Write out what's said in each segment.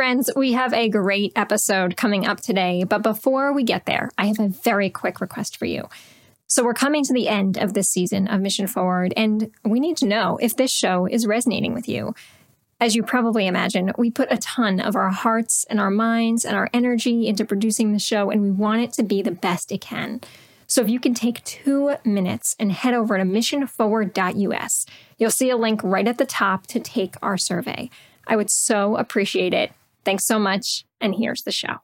friends, we have a great episode coming up today. But before we get there, I have a very quick request for you. So, we're coming to the end of this season of Mission Forward, and we need to know if this show is resonating with you. As you probably imagine, we put a ton of our hearts and our minds and our energy into producing the show, and we want it to be the best it can. So if you can take two minutes and head over to missionforward.us, you'll see a link right at the top to take our survey. I would so appreciate it. Thanks so much, and here's the show.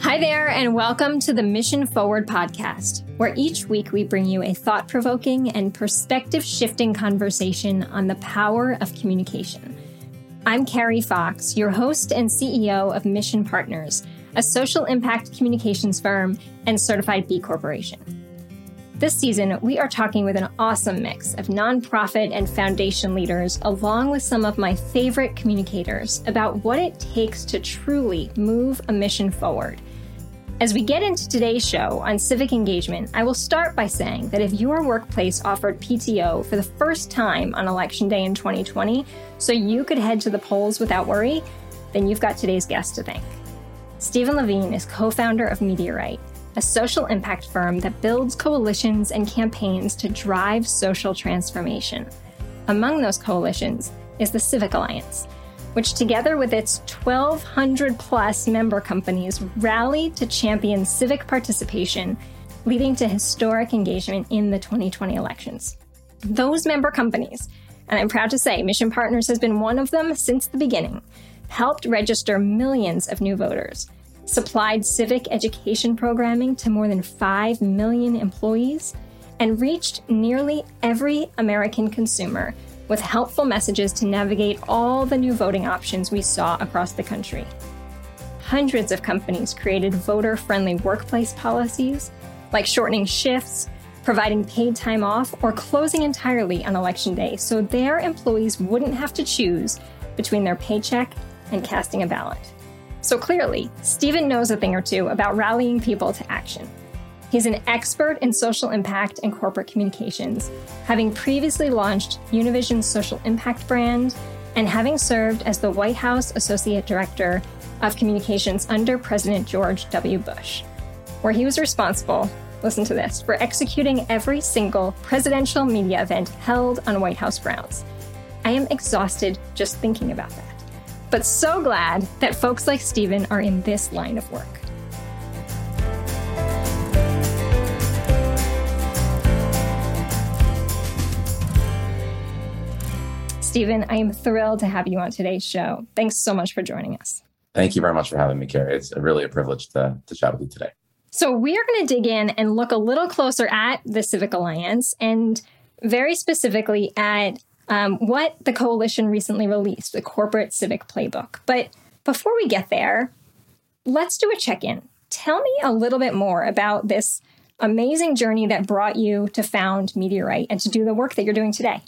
Hi there, and welcome to the Mission Forward podcast, where each week we bring you a thought provoking and perspective shifting conversation on the power of communication. I'm Carrie Fox, your host and CEO of Mission Partners, a social impact communications firm and certified B Corporation. This season, we are talking with an awesome mix of nonprofit and foundation leaders, along with some of my favorite communicators, about what it takes to truly move a mission forward as we get into today's show on civic engagement, I will start by saying that if your workplace offered PTO for the first time on Election Day in 2020, so you could head to the polls without worry, then you've got today's guest to thank. Stephen Levine is co founder of Mediarite, a social impact firm that builds coalitions and campaigns to drive social transformation. Among those coalitions is the Civic Alliance which together with its 1,200 plus member companies rallied to champion civic participation, leading to historic engagement in the 2020 elections. Those member companies, and I'm proud to say Mission Partners has been one of them since the beginning, helped register millions of new voters, supplied civic education programming to more than 5 million employees, and reached nearly every American consumer with helpful messages to navigate all the new voting options we saw across the country. Hundreds of companies created voter friendly workplace policies, like shortening shifts, providing paid time off, or closing entirely on election day so their employees wouldn't have to choose between their paycheck and casting a ballot. So clearly, Stephen knows a thing or two about rallying people to action. He's an expert in social impact and corporate communications, having previously launched Univision's social impact brand and having served as the White House Associate Director of Communications under President George W. Bush, where he was responsible, listen to this, for executing every single presidential media event held on White House grounds. I am exhausted just thinking about that. But so glad that folks like Stephen are in this line of work. Stephen, I am thrilled to have you on today's show. Thanks so much for joining us. Thank you very much for having me, Carrie. It's really a privilege to, to chat with you today. So, we are going to dig in and look a little closer at the Civic Alliance and very specifically at um, what the coalition recently released, the Corporate Civic Playbook. But before we get there, let's do a check in. Tell me a little bit more about this amazing journey that brought you to found Mediarite and to do the work that you're doing today.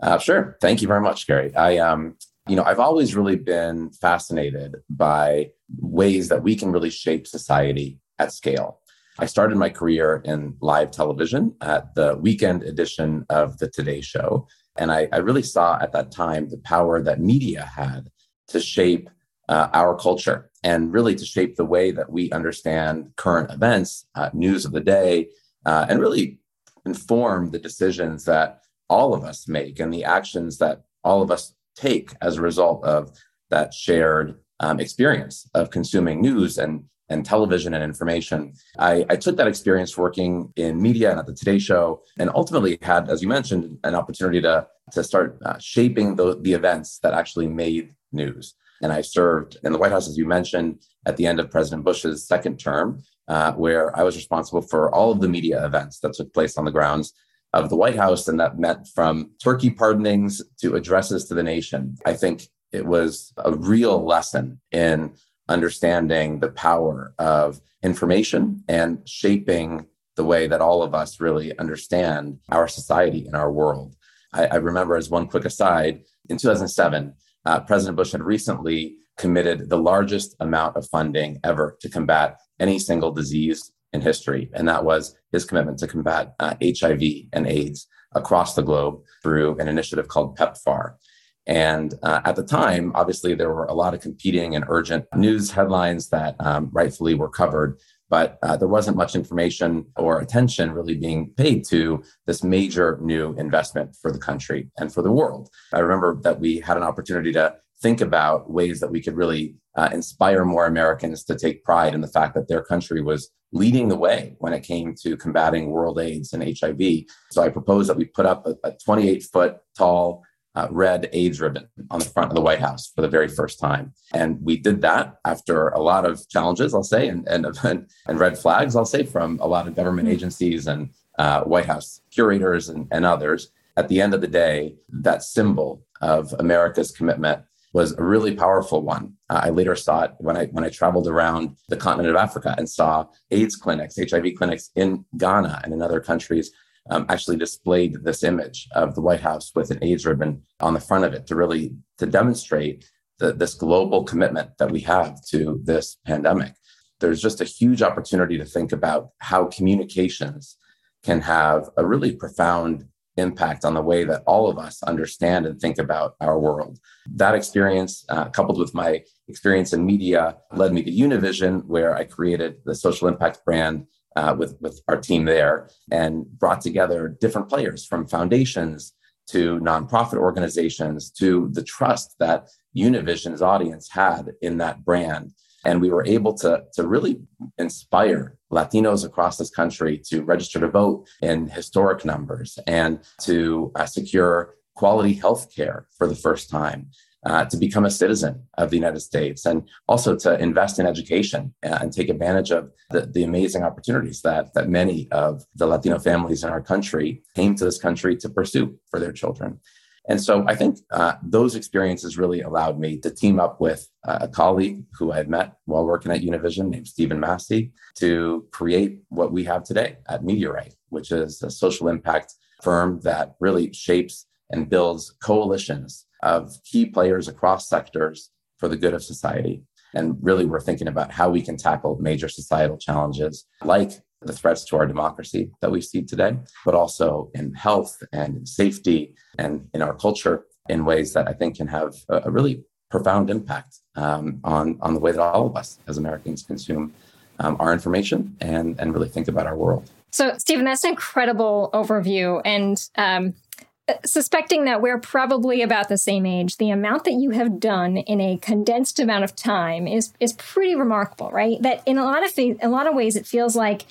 Uh, sure. Thank you very much, Carrie. I, um, you know, I've always really been fascinated by ways that we can really shape society at scale. I started my career in live television at the weekend edition of the Today Show. And I, I really saw at that time the power that media had to shape uh, our culture and really to shape the way that we understand current events, uh, news of the day, uh, and really inform the decisions that all of us make and the actions that all of us take as a result of that shared um, experience of consuming news and and television and information. I, I, took that experience working in media and at the Today Show, and ultimately had, as you mentioned, an opportunity to to start uh, shaping the, the events that actually made news. And I served in the White House, as you mentioned, at the end of President Bush's second term, uh, where I was responsible for all of the media events that took place on the grounds of the White House, and that meant from turkey pardonings to addresses to the nation. I think it was a real lesson in understanding the power of information and shaping the way that all of us really understand our society and our world. I, I remember, as one quick aside, in 2007, uh, President Bush had recently committed the largest amount of funding ever to combat any single disease in history, and that was his commitment to combat uh, HIV and AIDS. across the globe through an initiative called PEPFAR. And uh, at the time, obviously, there were a lot of competing and urgent news headlines that um, rightfully were covered, but uh, there wasn't much information or attention really being paid to this major new investment for the country and for the world. I remember that we had an opportunity to think about ways that we could really uh, inspire more Americans to take pride in the fact that their country was leading the way when it came to combating world AIDS and HIV. So I proposed that we put up a 28 foot tall uh, red AIDS ribbon on the front of the White House for the very first time. And we did that after a lot of challenges, I'll say, and, and, and red flags, I'll say, from a lot of government hmm. agencies and uh, White House curators and, and others. At the end of the day, that symbol of America's commitment was a really powerful one. Uh, I later saw it when I when I traveled around the continent of Africa and saw AIDS clinics, HIV clinics in Ghana and in other countries um, actually displayed this image of the White House with an AIDS ribbon on the front of it to really to demonstrate the, this global commitment that we have to this pandemic. There's just a huge opportunity to think about how communications can have a really profound impact on the way that all of us understand and think about our world. That experience, uh, coupled with my experience in media, led me to Univision, where I created the social impact brand uh, with, with our team there and brought together different players from foundations to nonprofit organizations to the trust that Univision's audience had in that brand. And we were able to, to really inspire Latinos across this country to register to vote in historic numbers and to uh, secure quality health care for the first time uh, to become a citizen of the United States and also to invest in education and take advantage of the, the amazing opportunities that, that many of the Latino families in our country came to this country to pursue for their children. And so I think uh, those experiences really allowed me to team up with uh, a colleague who I had met while working at Univision named Stephen Massey to create what we have today at Mediarite, which is a social impact firm that really shapes and builds coalitions of key players across sectors for the good of society. And really, we're thinking about how we can tackle major societal challenges like the threats to our democracy that we see today, but also in health and in safety and in our culture in ways that I think can have a, really profound impact um, on, on the way that all of us as Americans consume um, our information and, and really think about our world. So, Stephen, that's an incredible overview. And um, suspecting that we're probably about the same age, the amount that you have done in a condensed amount of time is is pretty remarkable, right? That in a lot of a lot of ways, it feels like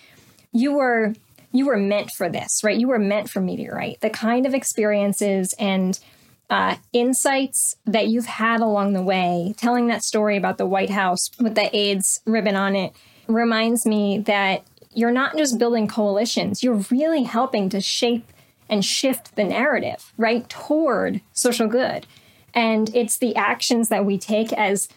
you were you were meant for this, right? You were meant for mediarite. The kind of experiences and uh, insights that you've had along the way, telling that story about the White House with the AIDS ribbon on it, reminds me that you're not just building coalitions, you're really helping to shape and shift the narrative, right, toward social good. And it's the actions that we take as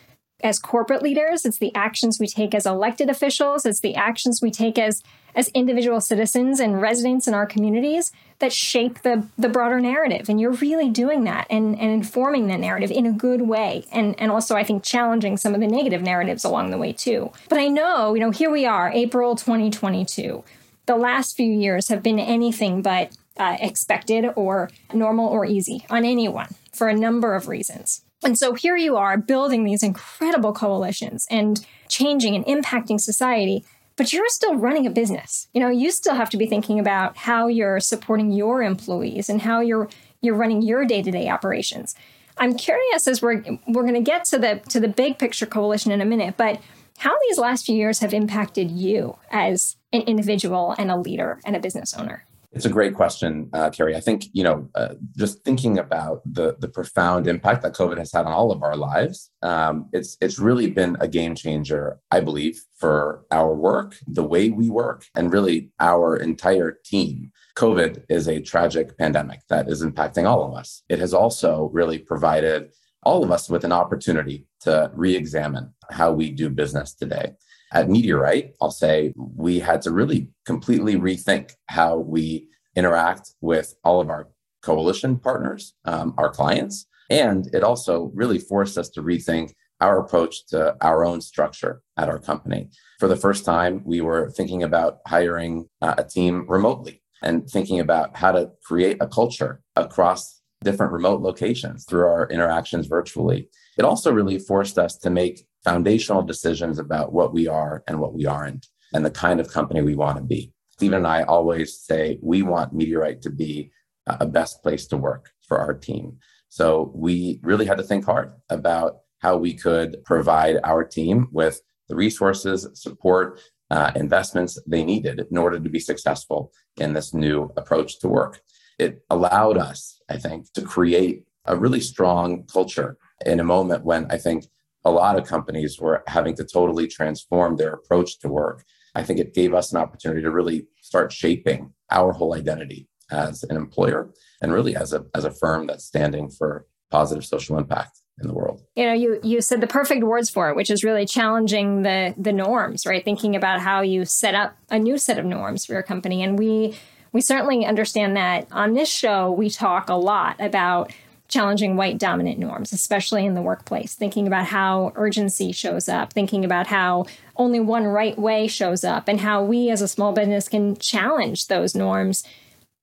as corporate leaders, it's the actions we take as elected officials, it's the actions we take as as individual citizens and residents in our communities that shape the the broader narrative. And you're really doing that and, and informing the narrative in a good way. And and also I think challenging some of the negative narratives along the way too. But I know, you know, here we are, April 2022. The last few years have been anything but uh, expected or normal or easy on anyone for a number of reasons. And so here you are building these incredible coalitions and changing and impacting society, but you're still running a business. You know, you still have to be thinking about how you're supporting your employees and how you're you're running your day-to-day operations. I'm curious as we're we're going to get to the to the big picture coalition in a minute, but how these last few years have impacted you as an individual and a leader and a business owner. It's a great question, uh, Carrie. I think you know, uh, just thinking about the the profound impact that COVID has had on all of our lives. Um, it's it's really been a game changer, I believe, for our work, the way we work, and really our entire team. COVID is a tragic pandemic that is impacting all of us. It has also really provided all of us with an opportunity to re-examine how we do business today. At Mediarite, I'll say we had to really completely rethink how we interact with all of our coalition partners, um, our clients. And it also really forced us to rethink our approach to our own structure at our company. For the first time, we were thinking about hiring uh, a team remotely. and thinking about how to create a culture across different remote locations through our interactions virtually. It also really forced us to make foundational decisions about what we are and what we aren't and the kind of company we want to be. Stephen and I always say we want Mediarite to be a best place to work for our team. So we really had to think hard about how we could provide our team with the resources, support, uh, investments they needed in order to be successful in this new approach to work. It allowed us, I think, to create a really strong culture in a moment when I think a lot of companies were having to totally transform their approach to work. I think it gave us an opportunity to really start shaping our whole identity as an employer and really as a as a firm that's standing for positive social impact in the world. You know, you you said the perfect words for it, which is really challenging the the norms, right? Thinking about how you set up a new set of norms for your company. And we we certainly understand that on this show we talk a lot about challenging white dominant norms, especially in the workplace, thinking about how urgency shows up, thinking about how only one right way shows up, and how we as a small business can challenge those norms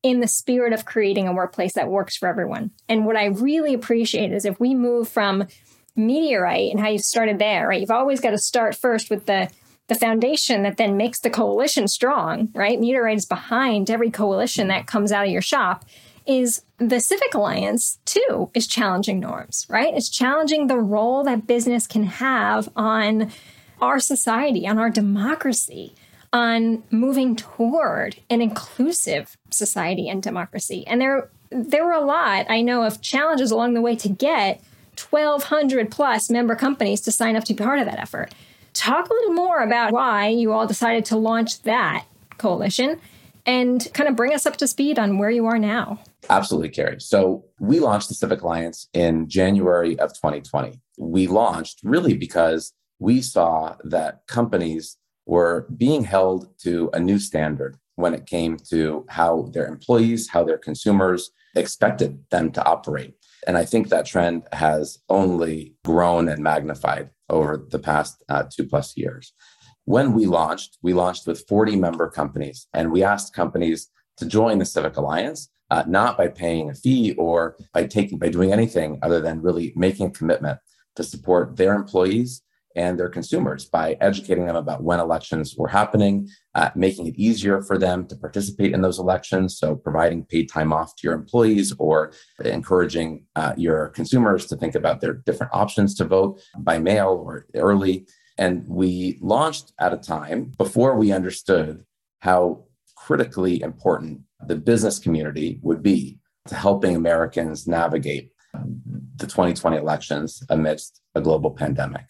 in the spirit of creating a workplace that works for everyone. And what I really appreciate is if we move from mediarite and how you started there, right? You've always got to start first with the the foundation that then makes the coalition strong, right? Mediarite is behind every coalition that comes out of your shop. Is the Civic Alliance too is challenging norms, right? It's challenging the role that business can have on our society, on our democracy on moving toward an inclusive society and democracy. And there there were a lot I know of challenges along the way to get 1200 plus member companies to sign up to be part of that effort. Talk a little more about why you all decided to launch that coalition and kind of bring us up to speed on where you are now. Absolutely, Carrie. So we launched the Civic Alliance in January of 2020. We launched really because we saw that companies were being held to a new standard when it came to how their employees, how their consumers expected them to operate. And I think that trend has only grown and magnified over the past uh, two plus years. When we launched, we launched with 40 member companies, and we asked companies to join the Civic Alliance, uh, not by paying a fee or by taking by doing anything other than really making a commitment to support their employees and their consumers by educating them about when elections were happening, uh, making it easier for them to participate in those elections. So, providing paid time off to your employees or encouraging uh, your consumers to think about their different options to vote by mail or early. And we launched at a time before we understood how critically important the business community would be to helping Americans navigate the 2020 elections amidst a global pandemic.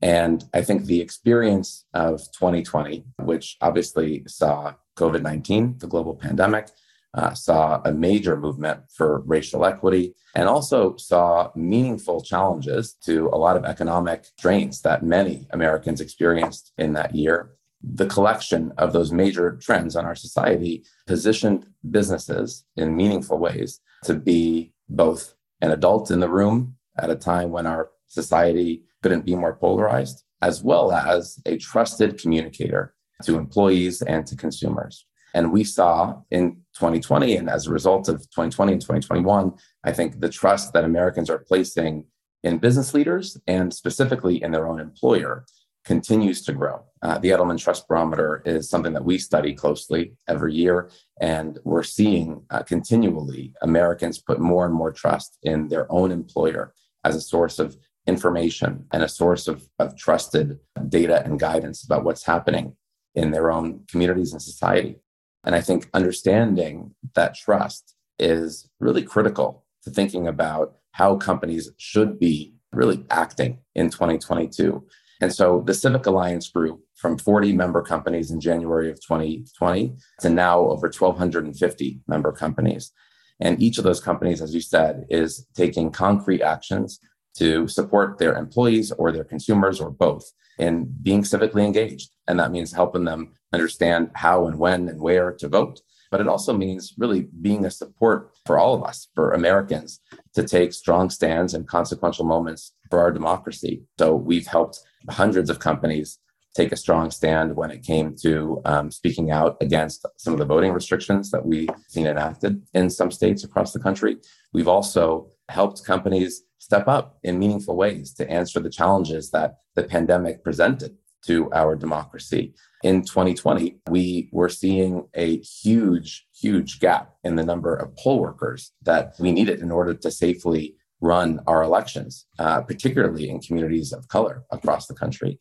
And I think the experience of 2020, which obviously saw COVID 19, the global pandemic, uh, saw a major movement for racial equity, and also saw meaningful challenges to a lot of economic strains that many Americans experienced in that year. The collection of those major trends on our society positioned businesses in meaningful ways to be both an adult in the room at a time when our society couldn't be more polarized, as well as a trusted communicator to employees and to consumers. And we saw in 2020, and as a result of 2020 and 2021, I think the trust that Americans are placing in business leaders and specifically in their own employer continues to grow. Uh, the Edelman Trust Barometer is something that we study closely every year, and we're seeing uh, continually Americans put more and more trust in their own employer as a source of information and a source of, of trusted data and guidance about what's happening in their own communities and society. And I think understanding that trust is really critical to thinking about how companies should be really acting in 2022. And so the Civic Alliance grew from 40 member companies in January of 2020 to now over 1,250 member companies. And each of those companies, as you said, is taking concrete actions to support their employees or their consumers or both in being civically engaged. And that means helping them understand how and when and where to vote. But it also means really being a support for all of us, for Americans, to take strong stands in consequential moments for our democracy. So we've helped hundreds of companies take a strong stand when it came to um, speaking out against some of the voting restrictions that we've seen enacted in some states across the country. We've also helped companies step up in meaningful ways to answer the challenges that the pandemic presented to our democracy. In 2020, we were seeing a huge, huge gap in the number of poll workers that we needed in order to safely run our elections, uh, particularly in communities of color across the country.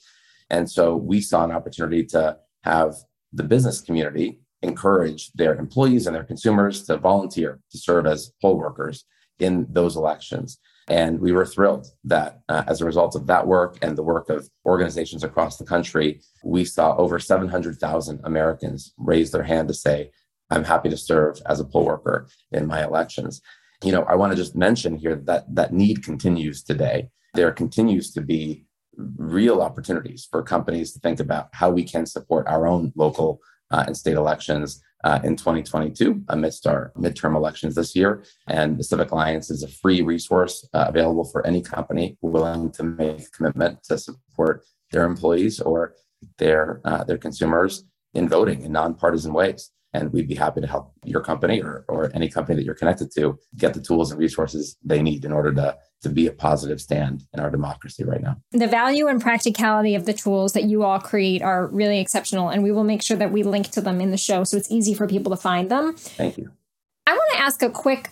And so we saw an opportunity to have the business community encourage their employees and their consumers to volunteer to serve as poll workers in those elections. And we were thrilled that uh, as a result of that work and the work of organizations across the country, we saw over 700,000 Americans raise their hand to say, I'm happy to serve as a poll worker in my elections. You know, I want to just mention here that that need continues today. There continues to be real opportunities for companies to think about how we can support our own local uh, and state elections uh, in 2022 amidst our midterm elections this year. And the Civic Alliance is a free resource uh, available for any company willing to make a commitment to support their employees or their uh, their consumers in voting in nonpartisan ways and we'd be happy to help your company or, or any company that you're connected to get the tools and resources they need in order to, to be a positive stand in our democracy right now. The value and practicality of the tools that you all create are really exceptional, and we will make sure that we link to them in the show so it's easy for people to find them. Thank you. I want to ask a quick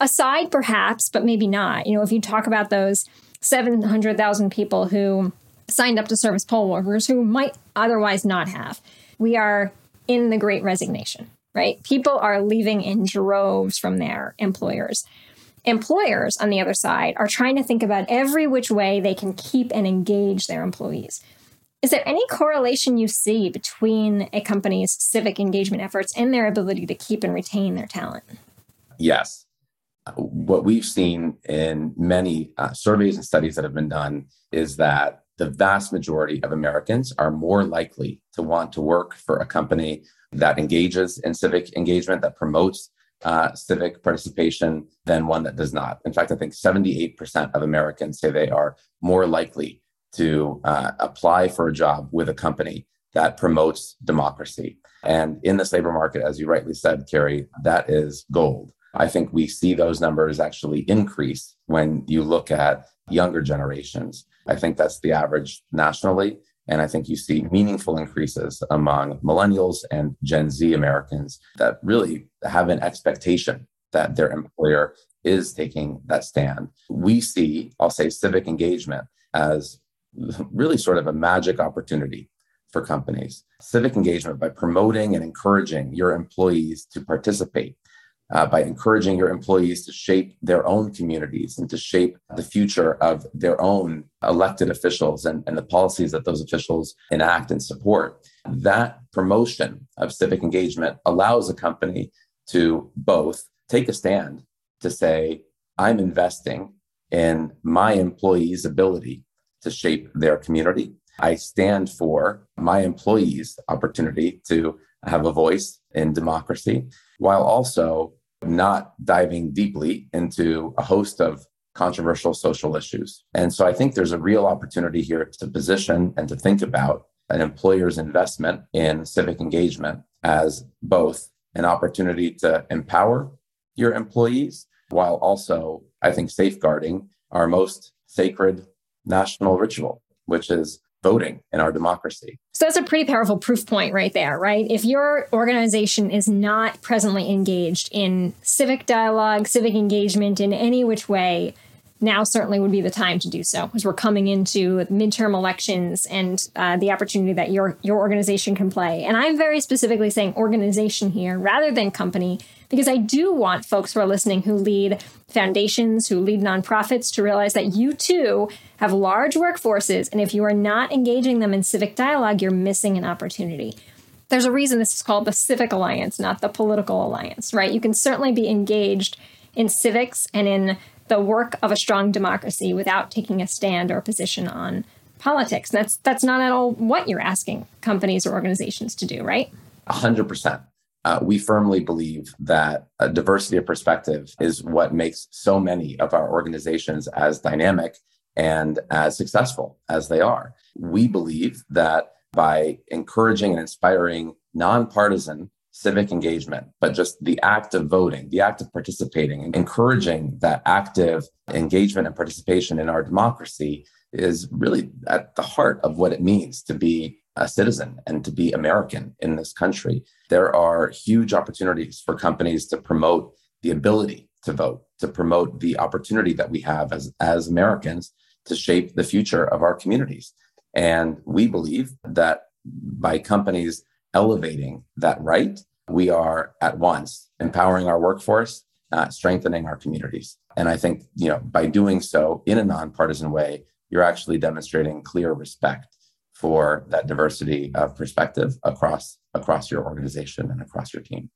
aside, perhaps, but maybe not. You know, if you talk about those 700,000 people who signed up to serve as poll workers who might otherwise not have. We are in the great resignation, right? People are leaving in droves from their employers. Employers, on the other side, are trying to think about every which way they can keep and engage their employees. Is there any correlation you see between a company's civic engagement efforts and their ability to keep and retain their talent? Yes. What we've seen in many uh, surveys and studies that have been done is that the vast majority of Americans are more likely to want to work for a company that engages in civic engagement, that promotes uh, civic participation than one that does not. In fact, I think 78% of Americans say they are more likely to uh, apply for a job with a company that promotes democracy. And in this labor market, as you rightly said, Carrie, that is gold. I think we see those numbers actually increase when you look at younger generations. I think that's the average nationally. And I think you see meaningful increases among millennials and Gen Z Americans that really have an expectation that their employer is taking that stand. We see, I'll say, civic engagement as really sort of a magic opportunity for companies. Civic engagement by promoting and encouraging your employees to participate uh, by encouraging your employees to shape their own communities and to shape the future of their own elected officials and, and the policies that those officials enact and support. That promotion of civic engagement allows a company to both take a stand to say, I'm investing in my employees' ability to shape their community. I stand for my employees' opportunity to have a voice in democracy while also not diving deeply into a host of controversial social issues. And so I think there's a real opportunity here to position and to think about an employer's investment in civic engagement as both an opportunity to empower your employees while also, I think, safeguarding our most sacred national ritual, which is voting in our democracy. So that's a pretty powerful proof point right there, right? If your organization is not presently engaged in civic dialogue, civic engagement in any which way, now certainly would be the time to do so as we're coming into midterm elections and uh, the opportunity that your your organization can play and i'm very specifically saying organization here rather than company because i do want folks who are listening who lead foundations who lead nonprofits to realize that you too have large workforces and if you are not engaging them in civic dialogue you're missing an opportunity there's a reason this is called the civic alliance not the political alliance right you can certainly be engaged in civics and in the work of a strong democracy without taking a stand or a position on politics. That's that's not at all what you're asking companies or organizations to do, right? Hundred percent. Uh, we firmly believe that a diversity of perspective is what makes so many of our organizations as dynamic and as successful as they are. We believe that by encouraging and inspiring nonpartisan civic engagement, but just the act of voting, the act of participating, and encouraging that active engagement and participation in our democracy is really at the heart of what it means to be a citizen and to be American in this country. There are huge opportunities for companies to promote the ability to vote, to promote the opportunity that we have as, as Americans to shape the future of our communities. And we believe that by companies elevating that right, we are at once empowering our workforce, uh, strengthening our communities. And I think, you know, by doing so in a nonpartisan way, you're actually demonstrating clear respect for that diversity of perspective across across your organization and across your team.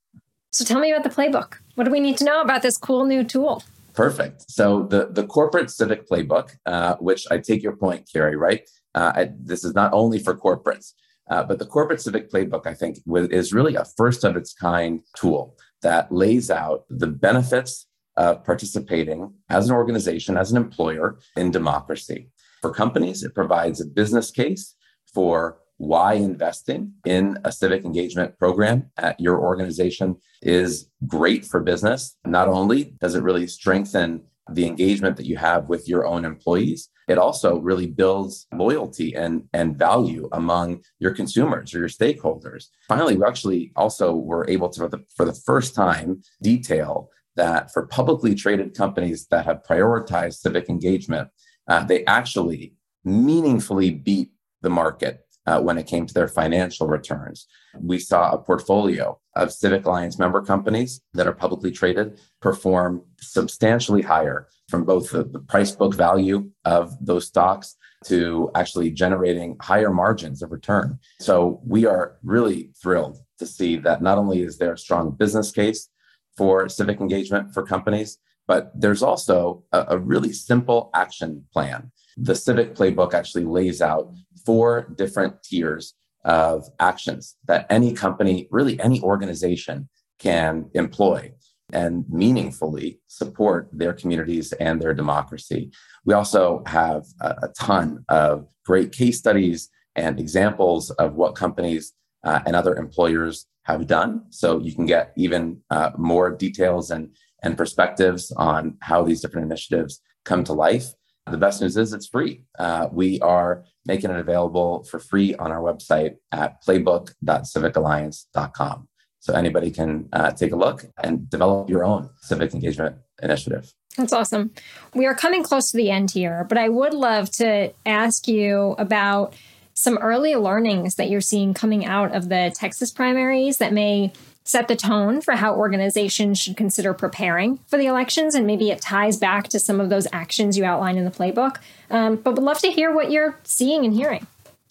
So tell me about the playbook. What do we need to know about this cool new tool? Perfect. So the the corporate civic playbook, uh, which I take your point, Carrie. Right. Uh, I, this is not only for corporates. Uh, but the corporate civic playbook, I think, is really a first of its kind tool that lays out the benefits of participating as an organization, as an employer in democracy. For companies, it provides a business case for why investing in a civic engagement program at your organization is great for business. Not only does it really strengthen the engagement that you have with your own employees, it also really builds loyalty and, and value among your consumers or your stakeholders. Finally, we actually also were able to, for the, for the first time, detail that for publicly traded companies that have prioritized civic engagement, uh, they actually meaningfully beat the market uh, when it came to their financial returns. We saw a portfolio of Civic Alliance member companies that are publicly traded perform substantially higher from both the, the price book value of those stocks to actually generating higher margins of return. So we are really thrilled to see that not only is there a strong business case for civic engagement for companies, but there's also a, a really simple action plan. The civic playbook actually lays out four different tiers of actions that any company, really any organization can employ and meaningfully support their communities and their democracy. We also have a, a ton of great case studies and examples of what companies uh, and other employers have done. So you can get even uh, more details and, and perspectives on how these different initiatives come to life. The best news is it's free. Uh, we are making it available for free on our website at playbook.civicalliance.com. So anybody can uh, take a look and develop your own civic engagement initiative. That's awesome. We are coming close to the end here, but I would love to ask you about some early learnings that you're seeing coming out of the Texas primaries that may set the tone for how organizations should consider preparing for the elections. And maybe it ties back to some of those actions you outline in the playbook. Um, but would love to hear what you're seeing and hearing.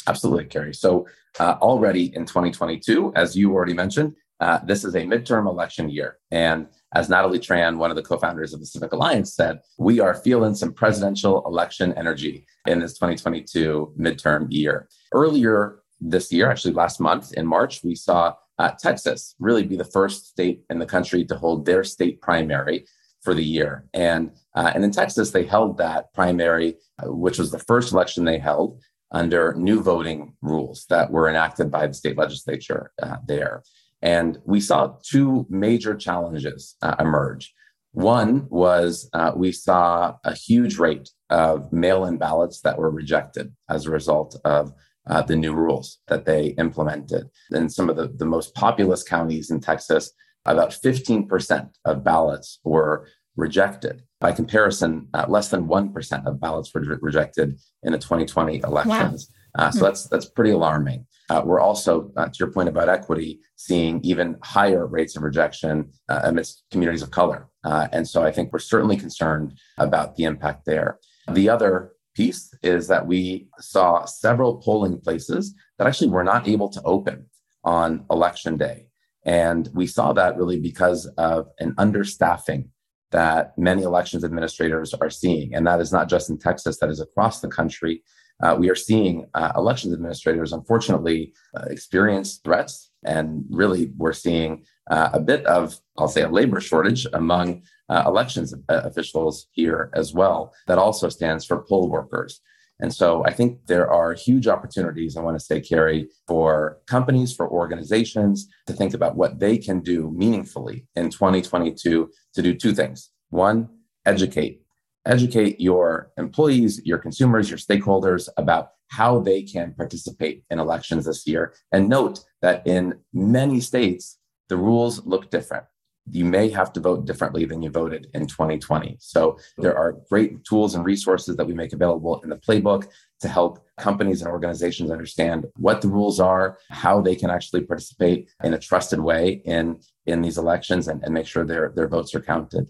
Absolutely, Carrie. So, uh, already in 2022, as you already mentioned, uh, this is a midterm election year. And as Natalie Tran, one of the co founders of the Civic Alliance, said, we are feeling some presidential election energy in this 2022 midterm year. Earlier this year, actually last month in March, we saw uh, Texas really be the first state in the country to hold their state primary for the year. And, uh, and in Texas, they held that primary, uh, which was the first election they held under new voting rules that were enacted by the state legislature uh, there. And we saw two major challenges uh, emerge. One was uh, we saw a huge rate of mail in ballots that were rejected as a result of uh, the new rules that they implemented. In some of the, the most populous counties in Texas, about 15% of ballots were rejected. By comparison, uh, less than 1% of ballots were re- rejected in the 2020 elections. Wow. Uh, so hmm. that's that's pretty alarming. Uh, we're also, uh, to your point about equity, seeing even higher rates of rejection uh, amidst communities of color. Uh, and so I think we're certainly concerned about the impact there. The other piece is that we saw several polling places that actually were not able to open on election day. And we saw that really because of an understaffing that many elections administrators are seeing. And that is not just in Texas, that is across the country. Uh, we are seeing uh, elections administrators, unfortunately, uh, experience threats. And really, we're seeing uh, a bit of, I'll say, a labor shortage among uh, elections officials here as well. That also stands for poll workers. And so I think there are huge opportunities, I want to say, Carrie, for companies, for organizations to think about what they can do meaningfully in 2022 to do two things. One, educate. Educate your employees, your consumers, your stakeholders about how they can participate in elections this year. And note that in many states, the rules look different you may have to vote differently than you voted in 2020. So there are great tools and resources that we make available in the playbook to help companies and organizations understand what the rules are, how they can actually participate in a trusted way in, in these elections and, and make sure their, their votes are counted.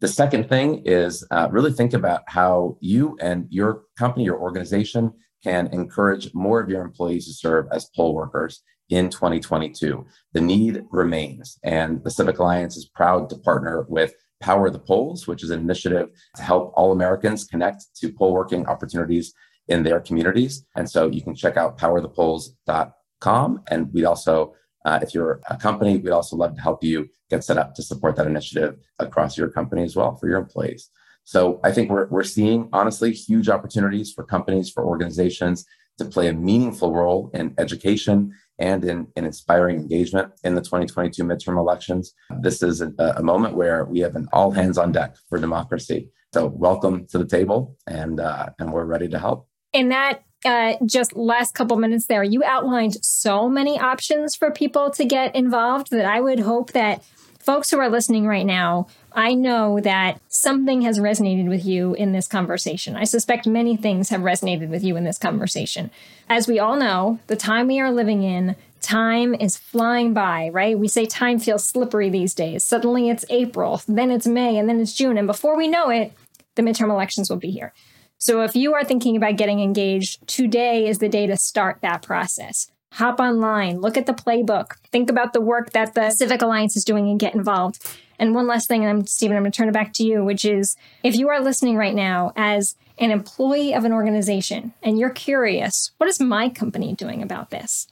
The second thing is uh, really think about how you and your company, your organization can encourage more of your employees to serve as poll workers in 2022. The need remains, and the Civic Alliance is proud to partner with Power the Polls, which is an initiative to help all Americans connect to poll working opportunities in their communities. And so you can check out powerthepolls.com. And we'd also, uh, if you're a company, we'd also love to help you get set up to support that initiative across your company as well for your employees. So I think we're, we're seeing, honestly, huge opportunities for companies, for organizations to play a meaningful role in education and in, in inspiring engagement in the 2022 midterm elections. This is a, a moment where we have an all hands on deck for democracy. So welcome to the table, and uh, and we're ready to help. In that uh, just last couple minutes there, you outlined so many options for people to get involved that I would hope that folks who are listening right now, I know that something has resonated with you in this conversation. I suspect many things have resonated with you in this conversation. As we all know, the time we are living in, time is flying by, right? We say time feels slippery these days. Suddenly it's April, then it's May, and then it's June. And before we know it, the midterm elections will be here. So if you are thinking about getting engaged, today is the day to start that process hop online, look at the playbook, think about the work that the Civic Alliance is doing and get involved. And one last thing, and I'm Stephen, I'm going to turn it back to you, which is if you are listening right now as an employee of an organization and you're curious, what is my company doing about this?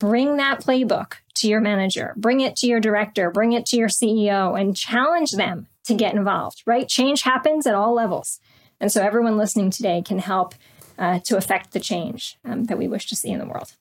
Bring that playbook to your manager, bring it to your director, bring it to your CEO, and challenge them to get involved, right? Change happens at all levels. And so everyone listening today can help uh, to affect the change um, that we wish to see in the world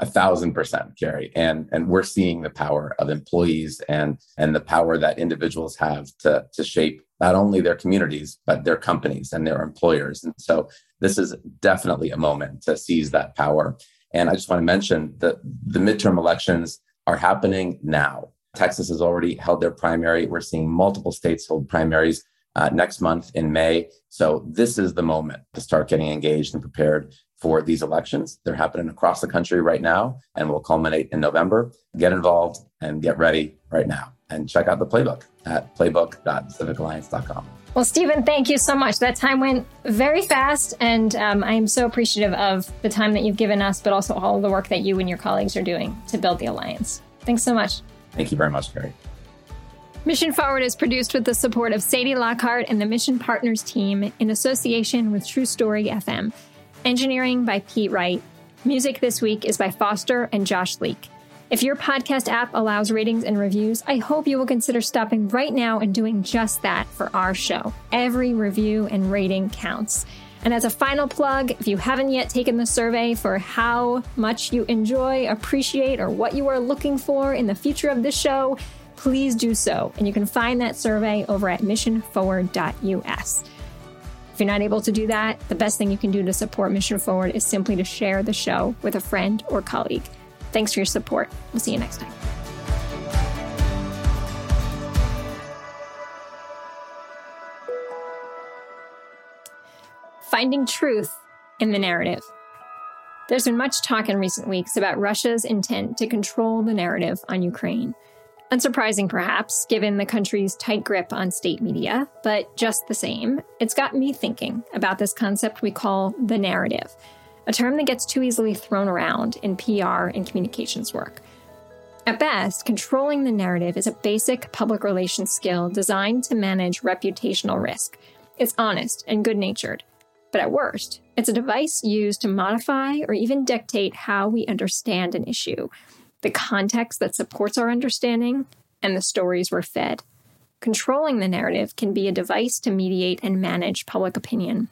a thousand percent Carrie. and and we're seeing the power of employees and and the power that individuals have to to shape not only their communities but their companies and their employers and so this is definitely a moment to seize that power and i just want to mention that the midterm elections are happening now texas has already held their primary we're seeing multiple states hold primaries uh, next month in May. So this is the moment to start getting engaged and prepared for these elections. They're happening across the country right now and will culminate in November. Get involved and get ready right now. And check out the playbook at playbook.civicalliance.com. Well, Stephen, thank you so much. That time went very fast, and um, I am so appreciative of the time that you've given us, but also all the work that you and your colleagues are doing to build the alliance. Thanks so much. Thank you very much, Carrie. Mission Forward is produced with the support of Sadie Lockhart and the Mission Partners team in association with True Story FM. Engineering by Pete Wright. Music this week is by Foster and Josh Leake. If your podcast app allows ratings and reviews, I hope you will consider stopping right now and doing just that for our show. Every review and rating counts. And as a final plug, if you haven't yet taken the survey for how much you enjoy, appreciate, or what you are looking for in the future of this show, please do so. And you can find that survey over at missionforward.us. If you're not able to do that, the best thing you can do to support Mission Forward is simply to share the show with a friend or colleague. Thanks for your support. We'll see you next time. Finding truth in the narrative. There's been much talk in recent weeks about Russia's intent to control the narrative on Ukraine. Unsurprising, perhaps, given the country's tight grip on state media, but just the same, it's got me thinking about this concept we call the narrative, a term that gets too easily thrown around in PR and communications work. At best, controlling the narrative is a basic public relations skill designed to manage reputational risk. It's honest and good natured. But at worst, it's a device used to modify or even dictate how we understand an issue, the context that supports our understanding, and the stories we're fed. Controlling the narrative can be a device to mediate and manage public opinion.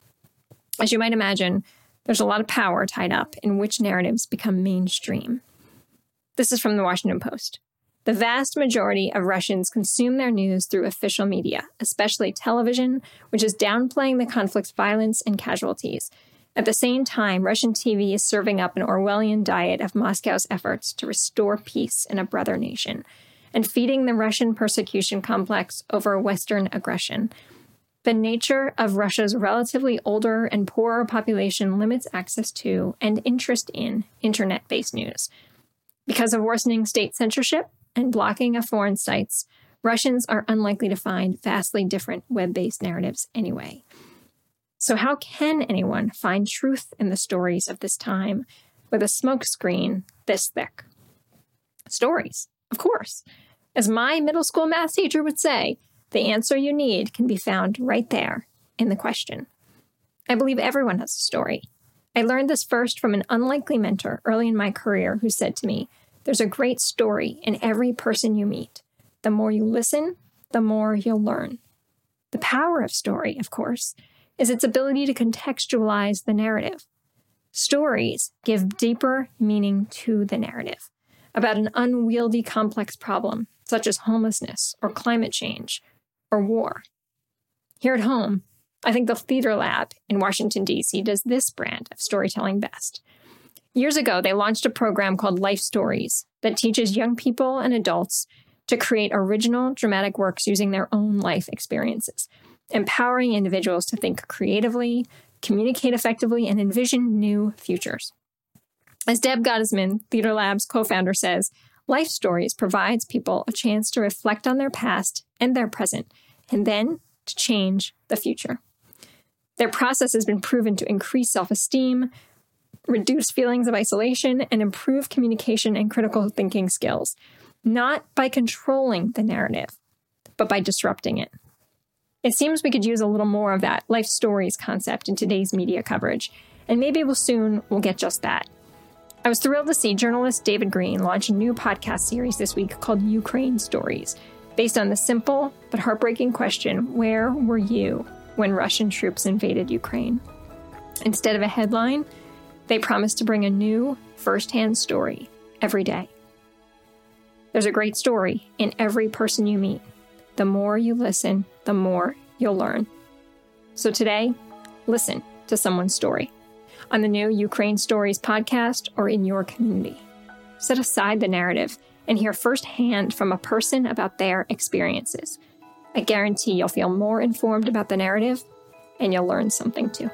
As you might imagine, there's a lot of power tied up in which narratives become mainstream. This is from the Washington Post. The vast majority of Russians consume their news through official media, especially television, which is downplaying the conflict's violence and casualties. At the same time, Russian TV is serving up an Orwellian diet of Moscow's efforts to restore peace in a brother nation and feeding the Russian persecution complex over Western aggression. The nature of Russia's relatively older and poorer population limits access to and interest in internet based news. Because of worsening state censorship and blocking of foreign sites, Russians are unlikely to find vastly different web based narratives anyway. So, how can anyone find truth in the stories of this time with a smokescreen this thick? Stories, of course. As my middle school math teacher would say, the answer you need can be found right there in the question. I believe everyone has a story. I learned this first from an unlikely mentor early in my career who said to me, There's a great story in every person you meet. The more you listen, the more you'll learn. The power of story, of course, is its ability to contextualize the narrative. Stories give deeper meaning to the narrative about an unwieldy complex problem, such as homelessness or climate change or war. Here at home, I think the Theater Lab in Washington, D.C. does this brand of storytelling best. Years ago, they launched a program called Life Stories that teaches young people and adults to create original dramatic works using their own life experiences, empowering individuals to think creatively, communicate effectively, and envision new futures. As Deb Gottesman, Theater Lab's co founder, says, Life Stories provides people a chance to reflect on their past and their present, and then to change the future. Their process has been proven to increase self esteem, reduce feelings of isolation, and improve communication and critical thinking skills, not by controlling the narrative, but by disrupting it. It seems we could use a little more of that life stories concept in today's media coverage, and maybe we'll soon we'll get just that. I was thrilled to see journalist David Green launch a new podcast series this week called Ukraine Stories, based on the simple but heartbreaking question where were you when Russian troops invaded Ukraine? Instead of a headline, they promised to bring a new, firsthand story every day. There's a great story in every person you meet. The more you listen, the more you'll learn. So today, listen to someone's story on the new Ukraine Stories podcast or in your community. Set aside the narrative and hear firsthand from a person about their experiences. I guarantee you'll feel more informed about the narrative and you'll learn something too.